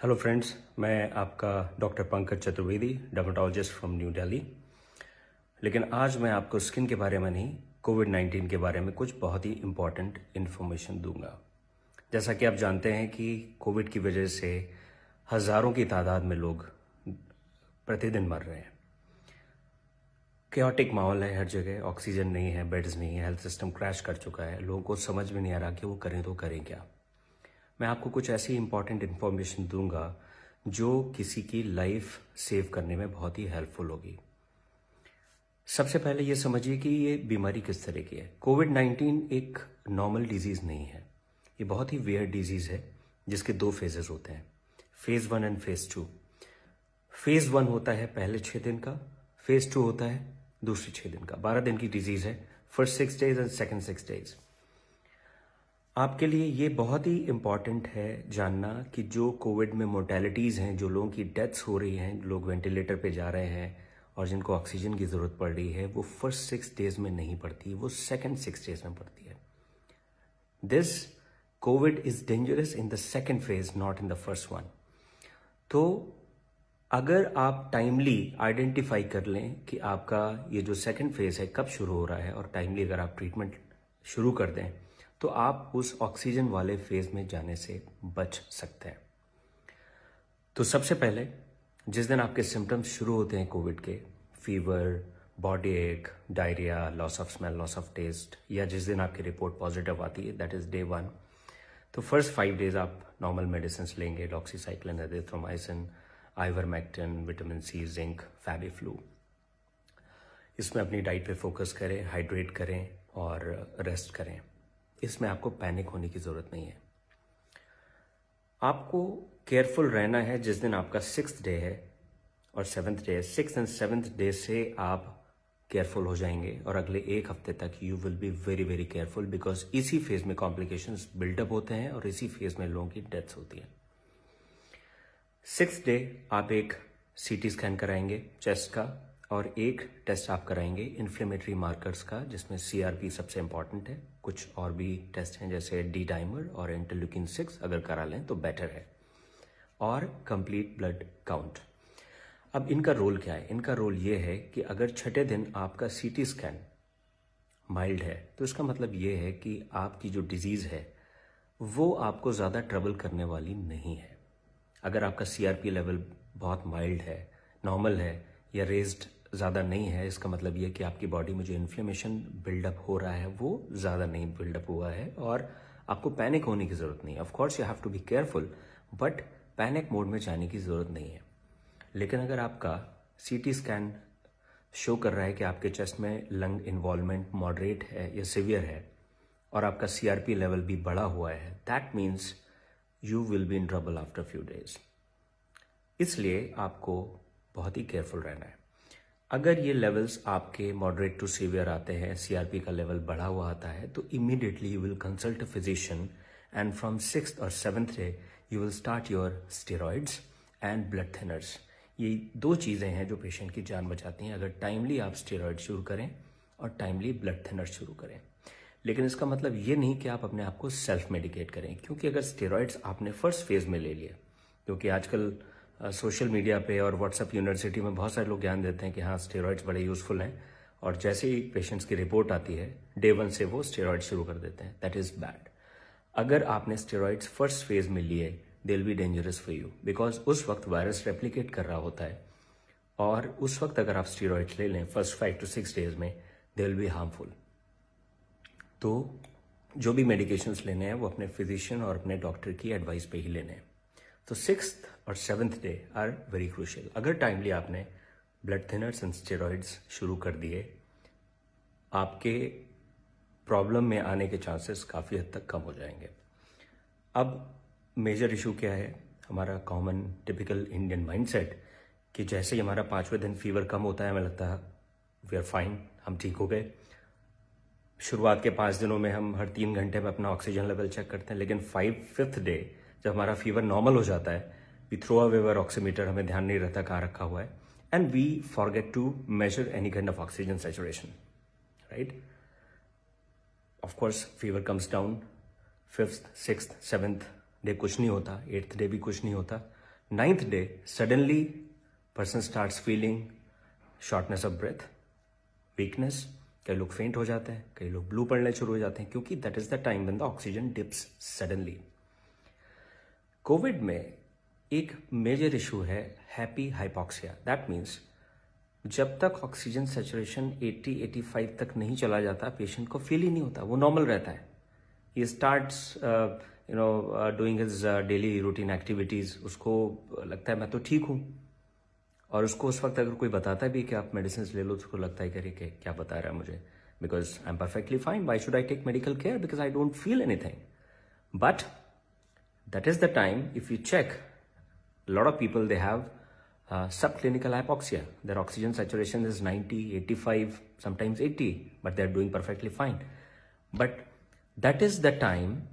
Hello friends मैं आपका doctor Pankaj Chaturvedi dermatologist from New Delhi लेकिन आज मैं आपको स्किन के बारे में नहीं कोविड नाइन्टीन के बारे में कुछ बहुत ही इंपॉर्टेंट इन्फॉर्मेशन दूँगा। जैसा कि आप जानते हैं कि कोविड की वजह से हज़ारों की तादाद में लोग प्रतिदिन मर रहे हैं। क्योटिक माहौल है हर जगह ऑक्सीजन नहीं है बेड्स नहीं है हेल्थ सिस्टम क्रैश कर चुका है। लोगों को समझ में नहीं आ रहा कि वो करें तो करें क्या। मैं आपको कुछ ऐसी इंपॉर्टेंट इन्फॉर्मेशन दूँगा जो किसी की लाइफ सेव करने में बहुत ही हेल्पफुल होगी। सबसे पहले ये समझिए कि ये बीमारी किस तरह की है। कोविड नाइन्टीन एक नॉर्मल डिज़ीज़ नहीं है। ये बहुत ही वेयर डिज़ीज़ है, जिसके दो फेजेस होते हैं। Phase one and phase two phase one होता है पहले छह दिन का फ़ेज़ टू होता है दूसरे छह दिन का। बारह दिन की डिज़ीज़ है first six days and second six days आपके लिए ये बहुत ही इंपॉर्टेंट है जानना कि जो कोविड में मोर्टेलिटीज़ हैं, जो लोगों की डेथ्स हो रही हैं, लोग वेंटिलेटर पे जा रहे हैं और जिनको ऑक्सीजन की ज़रूरत पड़ रही है, वो फ़र्स्ट सिक्स डेज़ में नहीं पड़ती, वो सेकेंड सिक्स डेज़ में पड़ती है। This covid is dangerous in the second phase not in the first one तो अगर आप टाइमली आइडेंटिफाई कर लें कि आपका ये जो सेकेंड फ़ेज़ है, कब शुरू हो रहा है और टाइमली अगर आप ट्रीटमेंट शुरू कर दें तो आप उस ऑक्सीजन वाले फ़ेज़ में जाने से बच सकते हैं। तो सबसे पहले, जिस दिन आपके सिम्टम्स शुरू होते हैं कोविड के fever body ache diarrhoea loss of smell loss of taste या जिस दिन आपकी रिपोर्ट पॉजिटिव आती है दैट इज़ डे वन तो फ़र्स्ट फाइव डेज़ आप नॉर्मल मेडिसिन लेंगे doxycycline erythromycin ivermectin vitamin C zinc FabiFlu इसमें अपनी डाइट पे फोकस करें हाइड्रेट करें और रेस्ट करें। इसमें आपको पैनिक होने की ज़रूरत नहीं है। आपको केयरफुल रहना है जिस दिन आपका सिक्स डे है और सेवन्थ डे है। सिक्स एंड सेवन्थ डे से आप केयरफुल हो जाएँगे और अगले एक हफ़्ते तक you will be very very careful because इसी फ़ेज़ में कॉम्प्लिकेशन बिल्डअप होते हैं और इसी फ़ेज़ में लोगों की डेथ्स होती है। सिक्स डे आप एक सीटी स्कैन कराएँगे चेस्ट का। और एक टेस्ट आप कराएँगे इन्फ्लेमेटरी मार्कर्स का, जिसमें सीआरपी सबसे इंपॉर्टेंट है। कुछ और भी टेस्ट हैं, जैसे डी डाइमर और इंटरल्यूकिन सिक्स अगर करा लें तो बेटर है। और कंप्लीट ब्लड काउंट अब इनका रोल क्या है? इनका रोल ये है कि अगर छठे दिन आपका सीटी स्कैन माइल्ड है तो इसका मतलब ये है कि आपकी जो डिज़ीज़ है, वो आपको ज़्यादा ट्रबल करने वाली नहीं है। अगर आपका सीआरपी लेवल बहुत माइल्ड है नॉर्मल है, या रेज्ड ज़्यादा नहीं है। इसका मतलब ये कि आपकी बॉडी में जो इन्फ्लेमेशन बिल्डअप हो रहा है, वो ज़्यादा नहीं बिल्डअप हुआ है और आपको पैनिक होने की ज़रूरत नहीं है। Of course you have to be careful but panic mode में जाने की ज़रूरत नहीं है। लेकिन अगर आपका सीटी स्कैन शो कर रहा है कि आपके चेस्ट में लंग इन्वॉल्वमेंट मॉडरेट है या सिवियर है और आपका सीआरपी लेवल भी बढ़ा हुआ है that means you will be in trouble after few days इसलिए आपको बहुत ही केयरफुल रहना है। अगर ये लेवल्स आपके मॉडरेट टू सीवियर आते हैं सीआरपी का लेवल बढ़ा हुआ आता है तो immediately you will consult a physician and from six और seventh day you will start your steroids and blood thinners ये दो चीज़ें हैं जो पेशेंट की जान बचाती हैं। अगर टाइमली आप स्टेरॉइड शुरू करें और टाइमली ब्लड थिनर्स शुरू करें। लेकिन इसका मतलब ये नहीं कि आप अपने आप को सेल्फ मेडिकेट करें, क्योंकि अगर स्टेरॉइड्स आपने फ़र्स्ट फ़ेज़ में ले लिए, क्योंकि आजकल सोशल मीडिया पे और व्हाट्सएप यूनिवर्सिटी में बहुत सारे लोग ज्ञान देते हैं कि हाँ स्टेरॉइड्स बड़े यूजफुल हैं। और जैसे ही पेशेंट्स की रिपोर्ट आती है डे वन से वो स्टेरॉइड शुरू कर देते हैं। दैट इज़ बैड अगर आपने स्टेरॉइड्स फ़र्स्ट फ़ेज़ में लिए they be dangerous for you because उस वक्त वायरस रेप्लीकेट कर रहा होता है। और उस वक्त अगर आप स्टेरॉइड्स ले लें first five to six days में दे विल बी हार्मफुल तो जो भी मेडिकेशंस लेने हैं, वो अपने फिजिशियन और अपने डॉक्टर की एडवाइस पे ही लेने हैं। तो सिक्स और seventh day are very crucial अगर टाइमली आपने ब्लड थिनर्स एंड स्टेरॉइड्स शुरू कर दिए, आपके प्रॉब्लम में आने के चांसेस काफ़ी हद तक कम हो जाएँगे। अब मेजर इशू क्या है? हमारा कॉमन टिपिकल इंडियन माइंडसेट कि जैसे ही हमारा पाँचवें दिन फीवर कम होता है, हमें लगता है वी आर फाइन हम ठीक हो गए। शुरुआत के पाँच दिनों में हम हर तीन घंटे में अपना ऑक्सीजन लेवल चेक करते हैं, लेकिन फाइव फिफ्थ डे जब हमारा फीवर नॉर्मल हो जाता है वी थ्रो अवेवर ऑक्सीमीटर हमें ध्यान नहीं रहता, कहाँ रखा हुआ है and we forget to measure any kind of oxygen saturation right of course fever comes down fifth six seventh day कुछ नहीं होता एट्थ डे भी कुछ नहीं होता। Ninth day suddenly person start feeling shortness of breath weakness कई लोग फेंट हो जाते हैं, कई लोग ब्लू पड़ने शुरू हो जाते हैं, क्योंकि that is the time when the oxygen dips suddenly covid में एक मेजर इशू है, हैप्पी हाइपोक्सिया। दैट मीन्स जब तक ऑक्सीजन सेचुरेशन 80 85 तक नहीं चला जाता पेशेंट को फील ही नहीं होता, वो नॉर्मल रहता है। ये starts you know doing his daily routine activities उसको लगता है मैं तो ठीक हूँ। और उसको उस वक्त अगर कोई बताता भी कि आप मेडिसिन ले लो तो उसको लगता है कि क्या बता रहा है मुझे? Because I am perfectly fine why should I take medical care because I don't feel anything but that is the time if you check lot of people they have uh, subclinical hypoxia their oxygen saturation is 90 85 sometimes 80 but they're doing perfectly fine but that is the time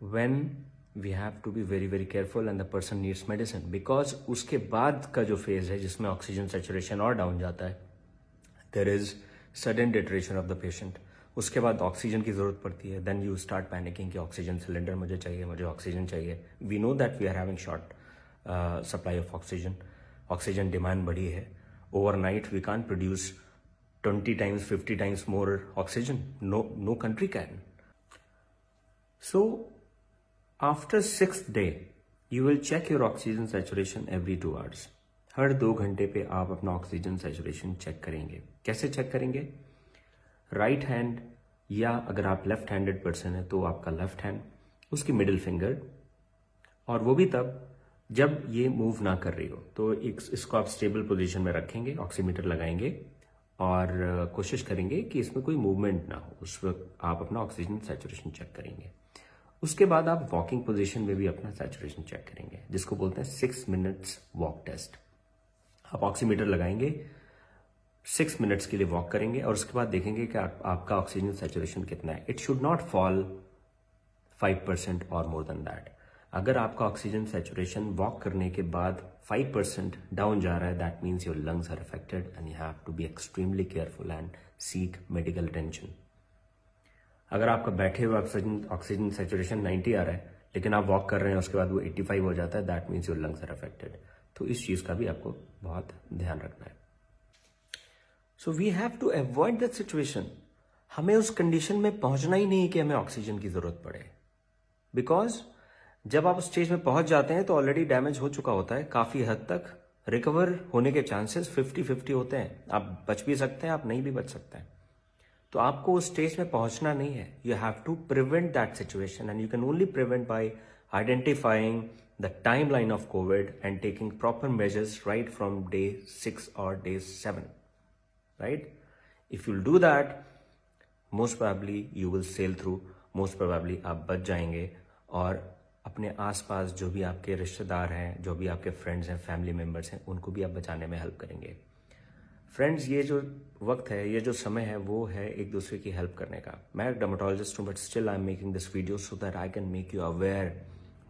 when we have to be very very careful and the person needs medicine because उसके बाद का जो phase है जिसमें oxygen saturation और down जाता है there is sudden deterioration of the patient उसके बाद ऑक्सीजन की ज़रूरत पड़ती है. देन यू स्टार्ट पैनिकिंग कि ऑक्सीजन सिलेंडर मुझे चाहिए, मुझे ऑक्सीजन चाहिए. We know that we are having short supply of oxygen oxygen demand बढ़ी है. Overnight we can produce 20 times 50 times more oxygen. No no country can. So, after sixth day, you will check your oxygen saturation every two hours. हर दो घंटे पे आप अपना oxygen saturation check करेंगे. कैसे चेक करेंगे? राइट right हैंड या अगर आप लेफ़्ट हैंडेड पर्सन है तो आपका लेफ़्ट हैंड उसकी मिडिल फिंगर और वो भी तब जब ये मूव ना कर रही हो। तो एक, इसको आप स्टेबल पोजीशन में रखेंगे ऑक्सीमीटर लगाएँगे और कोशिश करेंगे कि इसमें कोई मूवमेंट ना हो। उस वक्त आप अपना ऑक्सीजन सेचुरेशन चेक करेंगे। उसके बाद आप वॉकिंग पोजीशन में भी अपना सेचुरेशन चेक करेंगे जिसको बोलते हैं सिक्स मिनट्स वॉक टेस्ट। आप ऑक्सीमीटर लगाएँगे सिक्स मिनट्स के लिए वॉक करेंगे और उसके बाद देखेंगे कि आप, आपका ऑक्सीजन सेचुरेशन कितना है। It should not fall five percent और मोर देन दैट अगर आपका ऑक्सीजन सेचुरेशन वॉक करने के बाद 5 परसेंट डाउन जा रहा है that means your lungs are affected and you have to be extremely careful and seek medical attention अगर आपका बैठे हुए ऑक्सीजन ऑक्सीजन सेचुरेशन 90 आ रहा है लेकिन आप वॉक कर रहे हैं उसके बाद वो 85 हो जाता है that means your lungs are affected तो इस चीज़ का भी आपको बहुत ध्यान रखना है। So we have to avoid that situation हमें उस कंडीशन में पहुँचना ही नहीं कि हमें ऑक्सीजन की ज़रूरत पड़े। बिकॉज़ जब आप स्टेज में पहुँच जाते हैं तो ऑलरेडी डैमेज हो चुका होता है। काफ़ी हद तक रिकवर होने के चांसेस 50-50 होते हैं। आप बच भी सकते हैं, आप नहीं भी बच सकते हैं। तो आपको उस स्टेज में पहुँचना नहीं है। You have to prevent that situation and you can only prevent by identifying the timeline of covid and taking proper measures right from day six और day seven right if you'll do that most probably you will sail through most probably आप बच जाएँगे और अपने आसपास जो भी आपके रिश्तेदार हैं, जो भी आपके फ्रेंड्स हैं फैमिली मेंबर्स हैं, उनको भी आप बचाने में हेल्प करेंगे। फ्रेंड्स ये जो वक्त है, ये जो समय है, वो है एक दूसरे की हेल्प करने का। मैं डर्माटोलॉजिस्ट हूँ but still I am making this video so that I can make you aware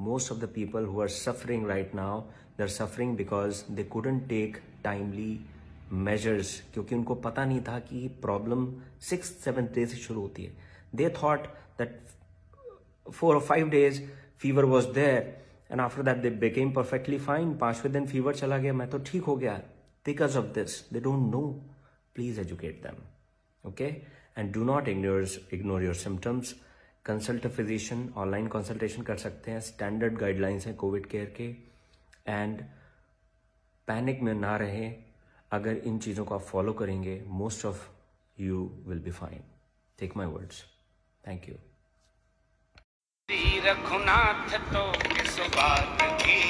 most of the people who are suffering right now they are suffering because they couldn't take timely measures क्योंकि उनको पता नहीं था कि problem six seven day से शुरू होती है। दे थॉट दैट फोर और five days fever was there and after that they became perfectly fine पाँचवें दिन फीवर चला गया, मैं तो ठीक हो गया। Because of this they don't know please educate them okay and do not ignore ignore your symptoms consult physician online consultation कर सकते हैं। स्टैंडर्ड गाइडलाइंस हैं कोविड केयर के। एंड पैनिक में ना रहें। अगर इन चीज़ों को आप फॉलो करेंगे most of you will be fine take my words thank you Raghunath तो किस बात की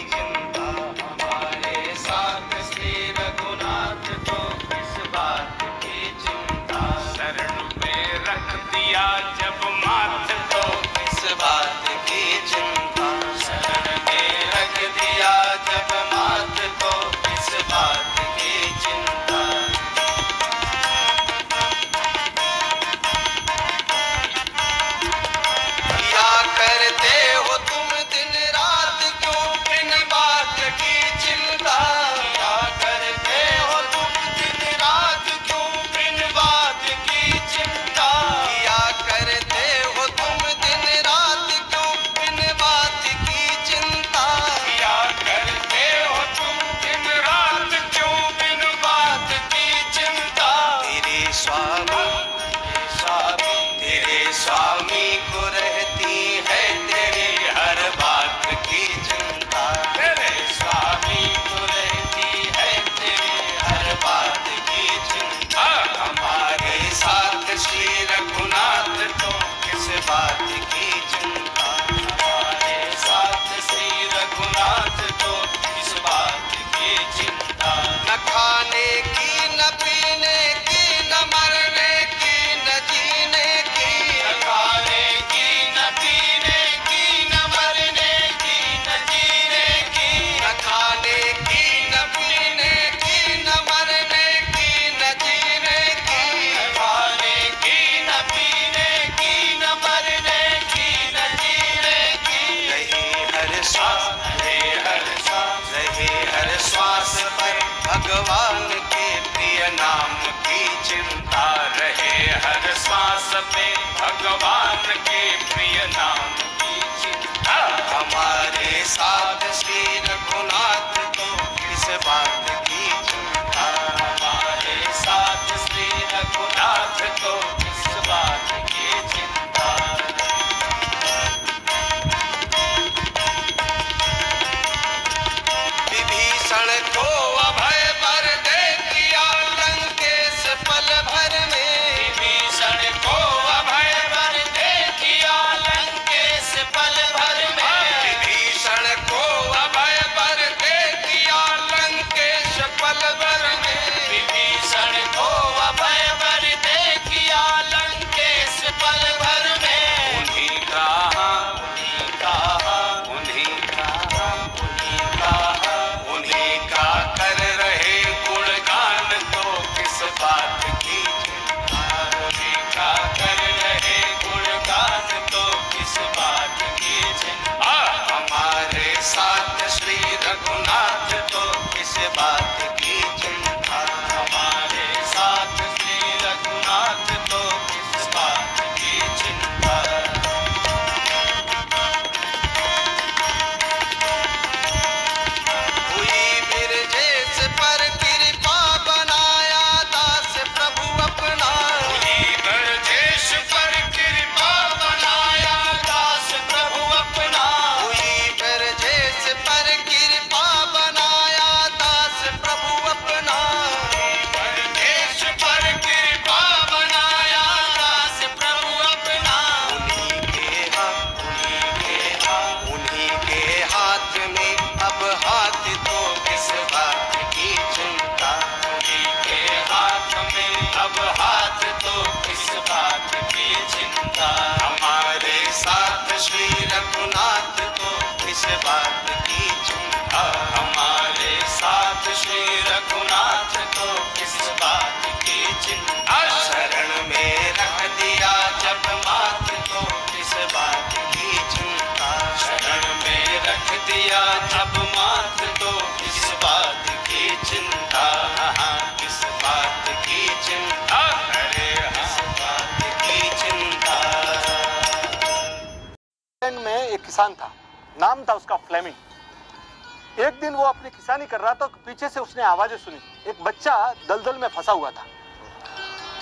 भगवान के प्रिय नाम। की चिंता हमारे साथ श्री किसान था। नाम था उसका फ्लेमिंग। एक दिन वो अपनी किसानी कर रहा था तो पीछे से उसने आवाज़ें सुनी। एक बच्चा दलदल में फंसा हुआ था।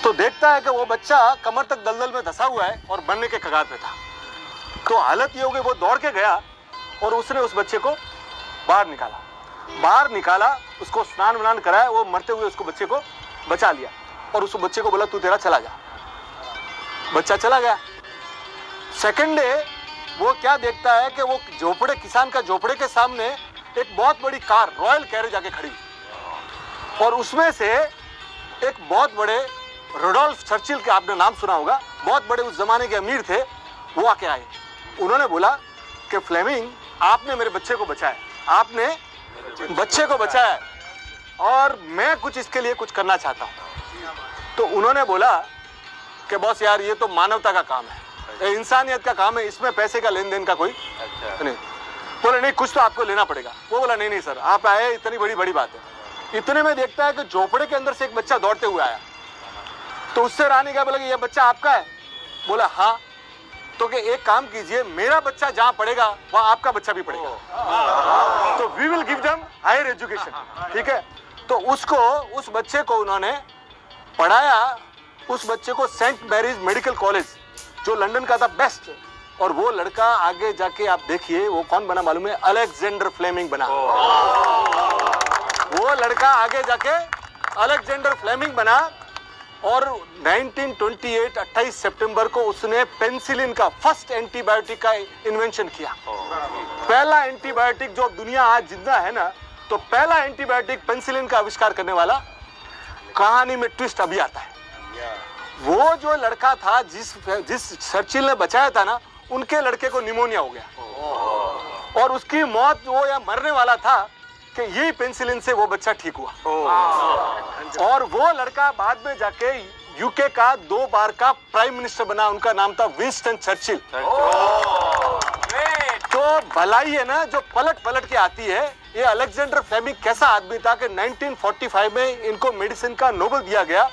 तो देखता है कि वो बच्चा कमर तक दलदल में धसा हुआ है और बनने के कगार पे था। तो हालत ये हो गई, वो दौड़ के गया और उसने उस बच्चे को बाहर निकाला। बाहर निकाला, उसको स्नान वनान कराया, वो मरते हुए उसको बच्चे को बचा लिया और उस बच्चे को बोला, तू तेरा चला जा। बच्चा चला गया। सेकंड डे वो क्या देखता है कि वो झोपड़े, किसान का झोपड़े के सामने एक बहुत बड़ी कार, रॉयल कैरेज आके खड़ी। और उसमें से एक बहुत बड़े रोडोल्फ चर्चिल के, आपने नाम सुना होगा, बहुत बड़े उस जमाने के अमीर थे, वो आके आए। उन्होंने बोला कि, फ्लेमिंग, आपने मेरे बच्चे को बचाया। आपने बच्चे को बचाया। और मैं कुछ इसके लिए कुछ करना चाहता हूँ। तो उन्होंने बोला कि, बॉस यार, ये तो मानवता का काम है। इंसानियत का काम है इसमें पैसे का लेन देन का कोई अच्छा। नहीं। बोला नहीं कुछ तो आपको लेना पड़ेगा। वो बोला नहीं नहीं सर आप आए इतनी बड़ी बड़ी बात है। इतने में देखता है कि झोपड़े के अंदर से एक बच्चा दौड़ते हुए आया। तो उससे रानी क्या बोला कि ये बच्चा आपका है? बोला हाँ। तो कि एक काम कीजिए मेरा बच्चा जहाँ पढ़ेगा वहाँ आपका बच्चा भी पढ़ेगा। तो we will give them higher education ठीक है? तो उसको उस बच्चे को उन्होंने पढ़ाया उस बच्चे को सेंट मैरीज मेडिकल कॉलेज जो लंदन का था बेस्ट और वो लड़का आगे जाके आप देखिए, वो कौन बना मालूम है? अलेक्जेंडर फ्लेमिंग बना। वो लड़का आगे जाके अलेक्जेंडर फ्लेमिंग बना और 1928 28 सितंबर को उसने पेंसिलिन का फ़र्स्ट एंटीबायोटिक का इन्वेंशन किया। पहला एंटीबायोटिक जो दुनिया आज ज़िंदा है ना तो पहला एंटीबायोटिक पेंसिलिन का आविष्कार करने वाला कहानी में ट्विस्ट अभी आता है। वो जो लड़का था जिस जिस चर्चिल ने बचाया था ना उनके लड़के को निमोनिया हो गया। और उसकी मौत वो या मरने वाला था कि यही पेंसिलिन से वो बच्चा ठीक हुआ। और वो लड़का बाद में जाके यूके का दो बार का प्राइम मिनिस्टर बना उनका नाम था विंस्टन चर्चिल। तो भलाई है ना जो पलट पलट के आती है ये अलेक्जेंडर फ्लेमिंग कैसा आदमी था कि 1945 में इनको मेडिसिन का नोबेल दिया गया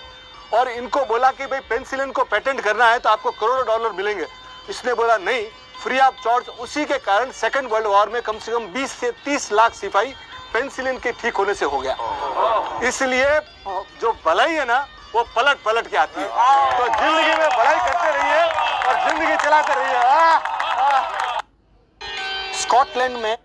और इनको बोला कि भाई पेंसिलिन को पेटेंट करना है तो आपको करोड़ों डॉलर मिलेंगे। इसने बोला, नहीं, फ्री ऑफ़ चार्ज उसी के कारण सेकेंड वर्ल्ड वॉर में कम से कम 20 से 30 लाख सिपाही पेंसिलिन के ठीक होने से हो गया। इसलिए जो भलाई है ना, वो पलट पलट के आती है। तो ज़िंदगी में भलाई करते रहिए और ज़िंदगी चलाते रहिए। स्कॉटलैंड में